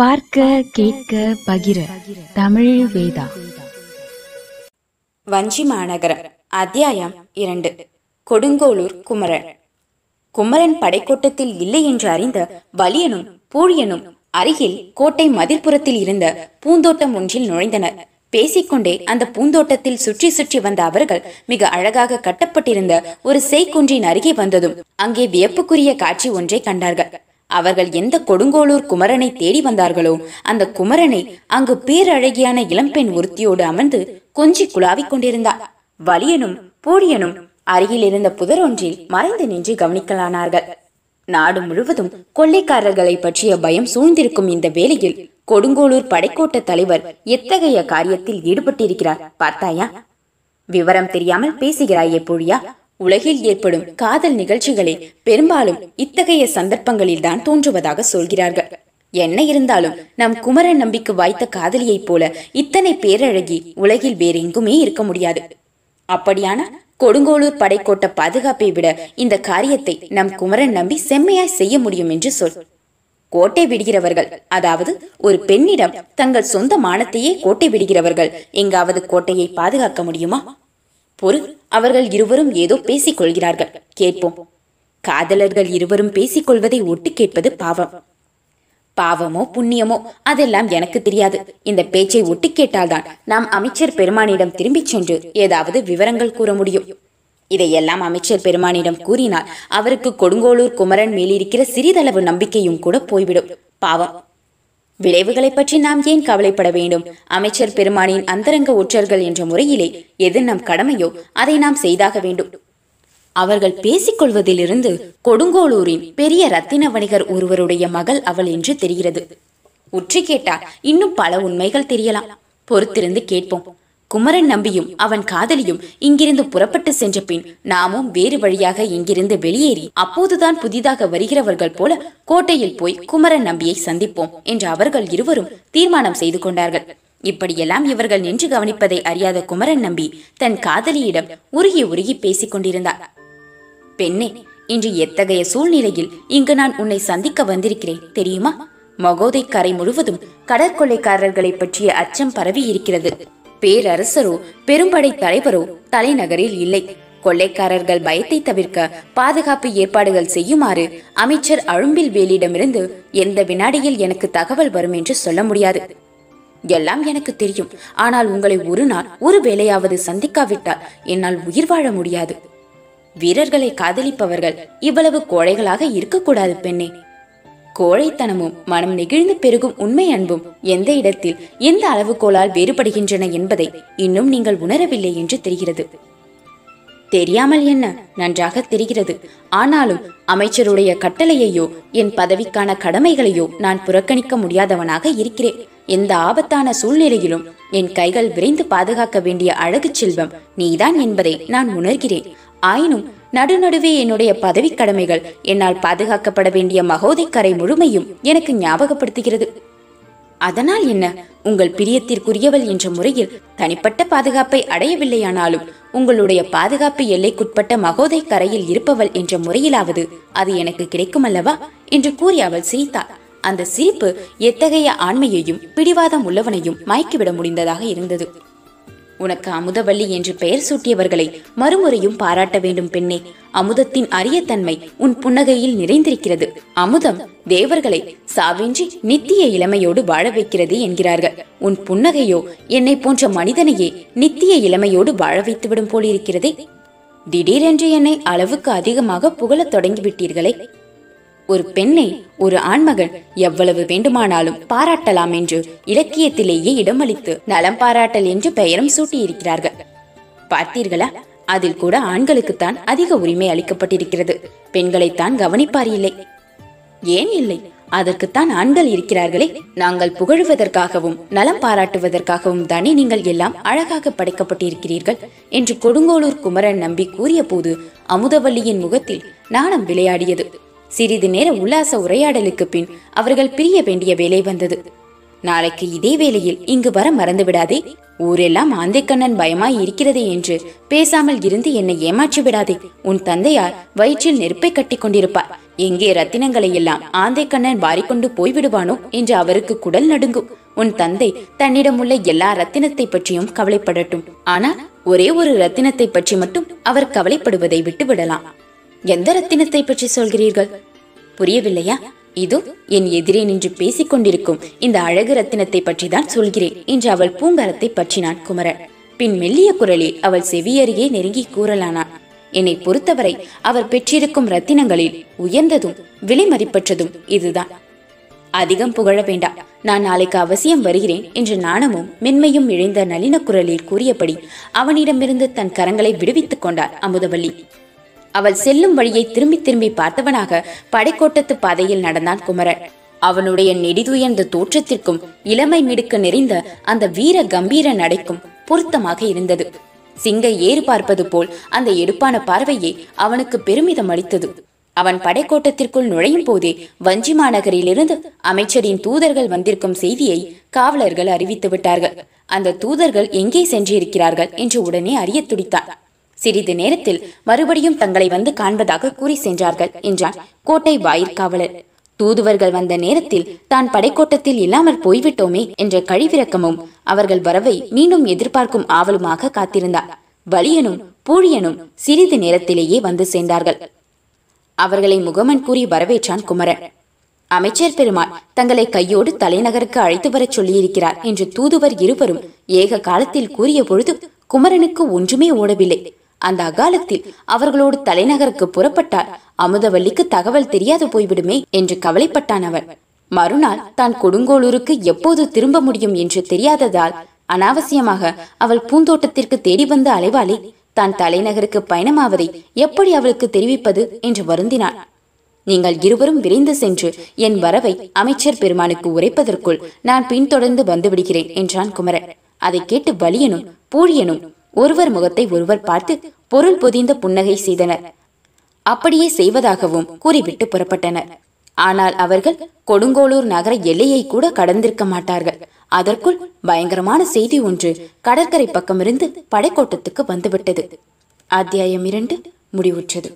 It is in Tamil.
பார்க்க கேட்க பகிர. தமிழ் வேதா. வஞ்சி மாநகரம் அத்தியாயம் இரண்டு. கொடுங்கோளூர் குமரன் குமரன் படைக்கோட்டத்தில் இல்லை என்று அறிந்த வலியனும் பூழியனும் அருகில் கோட்டை மதில்புறத்தில் இருந்த பூந்தோட்டம் ஒன்றில் நுழைந்தனர். பேசிக்கொண்டே அந்த பூந்தோட்டத்தில் சுற்றி சுற்றி வந்த அவர்கள் மிக அழகாக கட்டப்பட்டிருந்த ஒரு செய்குன்றின் அருகே வந்ததும் அங்கே வியப்புக்குரிய காட்சி ஒன்றை கண்டார்கள். அவர்கள் எந்த கொடுங்கோளூர் குமரனை தேடி வந்தார்களோ அந்த குமரனை அங்கு பேரழகியான இளம்பெண் ஒருத்தியோடு அமர்ந்து கொஞ்சி குழாவிக் கொண்டிருந்தார் வலியனும் பூழியனும் அருகில் இருந்த புதர் ஒன்றில் மறைந்து நின்று கவனிக்கலானார்கள். நாடு முழுவதும் கொள்ளைக்காரர்களை பற்றிய பயம் சூழ்ந்திருக்கும் இந்த வேளையில் கொடுங்கோளூர் படைக்கோட்ட தலைவர் எத்தகைய காரியத்தில் ஈடுபட்டிருக்கிறார் பார்த்தாயா? விவரம் தெரியாமல் பேசுகிறாயே பொழியா? உலகில் ஏற்படும் காதல் நிகழ்ச்சிகளே பெரும்பாலும் இத்தகைய சந்தர்ப்பங்களில்தான் தோன்றுவதாக சொல்கிறார்கள். என்ன இருந்தாலும் நம் குமரன் நம்பிக்கு வாய்த்த காதலியைப் போல இத்தனை பேரழகி உலகில் வேறெங்குமே இருக்க முடியாது. அப்படியான கொடுங்கோளூர் படைக்கோட்ட பாதுகாப்பை விட இந்த காரியத்தை நம் குமரன் நம்பி செம்மையாய் செய்ய முடியும் என்று சொல். கோட்டை விடுகிறவர்கள் அதாவது ஒரு பெண்ணிடம் தங்கள் சொந்த மானத்தையே கோட்டை விடுகிறவர்கள் எங்காவது கோட்டையை பாதுகாக்க முடியுமா? பொறு அவர்கள் இருவரும் ஏதோ பேசிக் கொள்கிறார்கள் கேட்போம். காதலர்கள் இருவரும் பேசிக் கொள்வதை ஒட்டு கேட்பது பாவம். பாவமோ புண்ணியமோ அதெல்லாம் எனக்கு தெரியாது. இந்த பேச்சை ஒட்டு கேட்டால்தான் நாம் அமைச்சர் பெருமானிடம் திரும்பிச் சென்று ஏதாவது விவரங்கள் கூற முடியும். இதையெல்லாம் அமைச்சர் பெருமானிடம் கூறினால் அவருக்கு கொடுங்கோளூர் குமரன் மேலிருக்கிற சிறிதளவு நம்பிக்கையும் கூட போய்விடும். பாவம். விளைவுகளை பற்றி நாம் ஏன் கவலைப்பட வேண்டும்? அமைச்சர் பெருமானின் அந்தரங்க ஒற்றர்கள் என்ற முறையிலே எது நம் கடமையோ அதை நாம் செய்தாக வேண்டும். அவர்கள் பேசிக்கொள்வதிலிருந்து கொடுங்கோளூரின் பெரிய ரத்தின வணிகர் ஒருவருடைய மகள் அவள் என்று தெரிகிறது. உற்றி கேட்டால் இன்னும் பல உண்மைகள் தெரியலாம். பொறுத்திருந்து கேட்போம். குமரன் நம்பியும் அவன் காதலியும் இங்கிருந்து புறப்பட்டு சென்ற பின் நாமும் வேறு வழியாக இங்கிருந்து வெளியேறி அப்போதுதான் புதிதாக வருகிறவர்கள் போல கோட்டையில் போய் குமரன் நம்பியை சந்திப்போம் என்று அவர்கள் இருவரும் தீர்மானம் செய்து கொண்டார்கள். இப்படியெல்லாம் இவர்கள் நின்று கவனிப்பதை அறியாத குமரன் நம்பி தன் காதலியிடம் உருகி உருகி பேசிக் கொண்டிருந்தார். பெண்ணே இன்று எத்தகைய சூழ்நிலையில் இங்கு நான் உன்னை சந்திக்க வந்திருக்கிறேன் தெரியுமா? மகோதை கரை முழுவதும் கடற்கொள்ளைக்காரர்களை பற்றிய அச்சம் பரவி இருக்கிறது பேரரசரோ பெரும்படை தலைவரோ தலைநகரில் இல்லை. கொள்ளைக்காரர்கள் பயத்தை தவிர்க்க பாதுகாப்பு ஏற்பாடுகள் செய்யுமாறு அமைச்சர் அழும்பில் வேலியிடமிருந்து எந்த வினாடியில் எனக்கு தகவல் வரும் என்று சொல்ல முடியாது. எல்லாம் எனக்கு தெரியும். ஆனால் உங்களை ஒரு நாள் ஒரு வேளையாவது சந்திக்காவிட்டால் என்னால் உயிர் வாழ முடியாது. வீரர்களை காதலிப்பவர்கள் இவ்வளவு கோழைகளாக இருக்கக்கூடாது பெண்ணே. கோழைத்தனமும் மனம் நெகிழ்ந்து பெருகும் உண்மை அன்பும் எந்த இடத்தில் எந்த அளவுகோலால் வேறுபடுகின்றன என்பதை இன்னும் நீங்கள் உணரவில்லை என்று தெரிகிறது. தெரியாமல் என்ன? நன்றாக தெரிகிறது. ஆனாலும் அமைச்சருடைய கட்டளையையோ என் பதவிக்கான கடமைகளையோ நான் புறக்கணிக்க முடியாதவனாக இருக்கிறேன். எந்த ஆபத்தான சூழ்நிலையிலும் என் கைகள் விரைந்து பாதுகாக்க வேண்டிய அழகு செல்வம் நீதான் என்பதை நான் உணர்கிறேன். ஆயினும் நடுநடுவே என்னுடைய பதவி கடமைகள். என்னால் பாதுகாக்கப்பட வேண்டிய மகோதை கரை முழுமையும் எனக்கு ஞாபகப்படுத்துகிறது. அதனால் என்ன? உங்கள் பிரியத்திற்குரியவள் என்ற முறையில் தனிப்பட்ட பாதுகாப்பை அடையவில்லையானாலும் உங்களுடைய பாதுகாப்பு எல்லைக்குட்பட்ட மகோதை கரையில் இருப்பவள் என்ற முறையிலாவது அது எனக்கு கிடைக்கும் அல்லவா? என்று கூறி அவள் சிரித்தாள். அந்த சிரிப்பு எத்தகைய ஆண்மையையும் பிடிவாதம் உள்ளவனையும் மயக்கிவிட முடிந்ததாக இருந்தது. உனக்கு அமுதவள்ளி என்று பெயர் சூட்டியவர்களை மறுமுறையும் பாராட்ட வேண்டும் பெண்ணே. அமுதத்தின் அரிய தன்மை உன் புன்னகையில் நிறைந்திருக்கிறது. அமுதம் தேவர்களை சாவின்றி நித்திய இளமையோடு வாழ வைக்கிறது என்கிறார்கள். உன் புன்னகையோ என்னை போன்ற மனிதனையே நித்திய இளமையோடு வாழ வைத்துவிடும் போலிருக்கிறதே. திடீரென்று என்னை அளவுக்கு அதிகமாக புகழத் தொடங்கிவிட்டீர்களே. ஒரு பெண்ணை ஒரு ஆண்மகன் எவ்வளவு வேண்டுமானாலும் பாராட்டலாம் என்று இலக்கியத்திலேயே இடமளித்து நலம் பாராட்டல் என்று பெயரும் சூட்டியிருக்கிறார்கள். பார்த்தீர்களா? அதில் கூட ஆண்களுக்குத்தான் அதிக உரிமை அளிக்கப்பட்டிருக்கிறது. பெண்களைத்தான் கவனிப்பார் இல்லை. ஏன் இல்லை? அதற்குத்தான் ஆண்கள் இருக்கிறார்களே. நாங்கள் புகழுவதற்காகவும் நலம் பாராட்டுவதற்காகவும் தானே நீங்கள் எல்லாம் அழகாக படைக்கப்பட்டிருக்கிறீர்கள் என்று கொடுங்கோளூர் குமரன் நம்பி கூறிய போது அமுதவல்லியின் முகத்தில் நாணம் விளையாடியது. சிறிது நேர உல்லாச உரையாடலுக்கு பின் அவர்கள் பிரிய வேண்டிய வேலை வந்தது. நாளைக்கு இதே வேளையில் இங்கு வர மறந்து விடாதே. ஊரெல்லாம் ஆந்தைக்கண்ணன் பயமாய் இருக்கிறதே என்று பேசாமல் இருந்து என்னை ஏமாற்றி விடாதே. உன் தந்தையார் வயிற்றில் நெருப்பை கட்டி கொண்டிருப்பார். எங்கே ரத்தினங்களை எல்லாம் ஆந்தைக்கண்ணன் வாரிக்கொண்டு போய்விடுவானோ என்று அவருக்கு குடல் நடுங்கும். உன் தந்தை தன்னிடமுள்ள எல்லா ரத்தினத்தை பற்றியும் கவலைப்படட்டும். ஆனால் ஒரே ஒரு ரத்தினத்தை பற்றி மட்டும் அவர் கவலைப்படுவதை விட்டு விடலாம் எந்த ரத்தினத்தை பற்றி சொல்கிறீர்கள்? புரியவில்லையா? இதோ என் எதிரே நின்று பேசிக் கொண்டிருக்கும் இந்த அழகு ரத்தினத்தை பற்றி தான் சொல்கிறேன் என்று அவள் பூங்காரத்தை பற்றினான் குமரன். பின் மெல்லிய குரலில் அவள் செவியருகே நெருங்கி கூறலானான். என்னை பொறுத்தவரை அவர் பெற்றிருக்கும் ரத்தினங்களில் உயர்ந்ததும் விலை மதிப்பற்றதும் இதுதான். அதிகம் புகழ வேண்டாம். நான் நாளைக்கு அவசியம் வருகிறேன் என்று நாணமும் மென்மையும் இழைந்த நளின குரலில் கூறியபடி அவனிடமிருந்து தன் கரங்களை விடுவித்துக் கொண்டார் அமுதவல்லி. அவள் செல்லும் வழியை திரும்பி திரும்பி பார்த்தவனாக படைக்கோட்டத்து பாதையில் நடந்தான் குமரன். அவனுடைய நெடிதுயர்ந்த தோற்றத்திற்கும் இளமை மிடுக்க நிறைந்த அந்த வீர கம்பீர நடைக்கும் பொருத்தமாக இருந்தது. சிங்கை ஏறு பார்ப்பது போல் அந்த எடுப்பான பார்வையே அவனுக்கு பெருமிதம் அளித்தது. அவன் படைக்கோட்டத்திற்குள் நுழையும் போதே வஞ்சி மாநகரிலிருந்து அமைச்சரின் தூதர்கள் வந்திருக்கும் செய்தியை காவலர்கள் அறிவித்து விட்டார்கள். அந்த தூதர்கள் எங்கே சென்றிருக்கிறார்கள் என்று உடனே அறிய துடித்தான். சிறிது நேரத்தில் மறுபடியும் தங்களை வந்து காண்பதாக கூறி சென்றார்கள் என்றான் கோட்டை வாயிற்காவலர் தூதுவர்கள் வந்த நேரத்தில் தான் படைக்கோட்டத்தில் இல்லாமல் போய்விட்டோமே என்ற கழிவிறக்கமும் அவர்கள் வரவை மீண்டும் எதிர்பார்க்கும் ஆவலுமாக காத்திருந்தார். வலியனும் பூழியனும் சிறிது நேரத்திலேயே வந்து சேர்ந்தார்கள். அவர்களை முகமன் கூறி வரவேற்றான் குமரன். அமைச்சர் பெருமாள் தங்களை கையோடு தலைநகருக்கு அழைத்து வரச் சொல்லியிருக்கிறார் என்று தூதுவர் இருவரும் ஏக காலத்தில் கூறிய பொழுது குமரனுக்கு ஒன்றுமே ஓடவில்லை. அந்த அகாலத்தில் அவர்களோடு தலைநகருக்கு புறப்பட்டால் அமுதவல்லிக்கு தகவல் தெரியாது போய்விடுமே என்று கவலைப்பட்டான் அவன். மறுநாள் தான் கொடுங்கோளூருக்கு எப்போது திரும்ப முடியும் என்று தெரியாததால் அனாவசியமாக அவள் பூந்தோட்டத்திற்கு தேடி வந்த அலைவாளி தான் தலைநகருக்கு பயணமாவதை எப்படி அவளுக்கு தெரிவிப்பது என்று வருந்தினான். நீங்கள் இருவரும் விரைந்து சென்று என் வரவை அமைச்சர் பெருமானுக்கு உரைப்பதற்குள் நான் பின்தொடர்ந்து வந்துவிடுகிறேன் என்றான் குமரன். அதை கேட்டு வலியனும் பூழியனும் ஒருவர் முகத்தை ஒருவர் பார்த்து பொருள் பொதிந்த புன்னகை செய்தனர். அப்படியே செய்வதாகவும் கூறிவிட்டு புறப்பட்டனர். ஆனால் அவர்கள் கொடுங்கோளூர் நகர எல்லையை கூட கடந்திருக்க மாட்டார்கள். அதற்குள் பயங்கரமான செய்தி ஒன்று கடற்கரை பக்கமிருந்து படைக்கோட்டத்துக்கு வந்துவிட்டது. அத்தியாயம் இரண்டு முடிவுற்றது.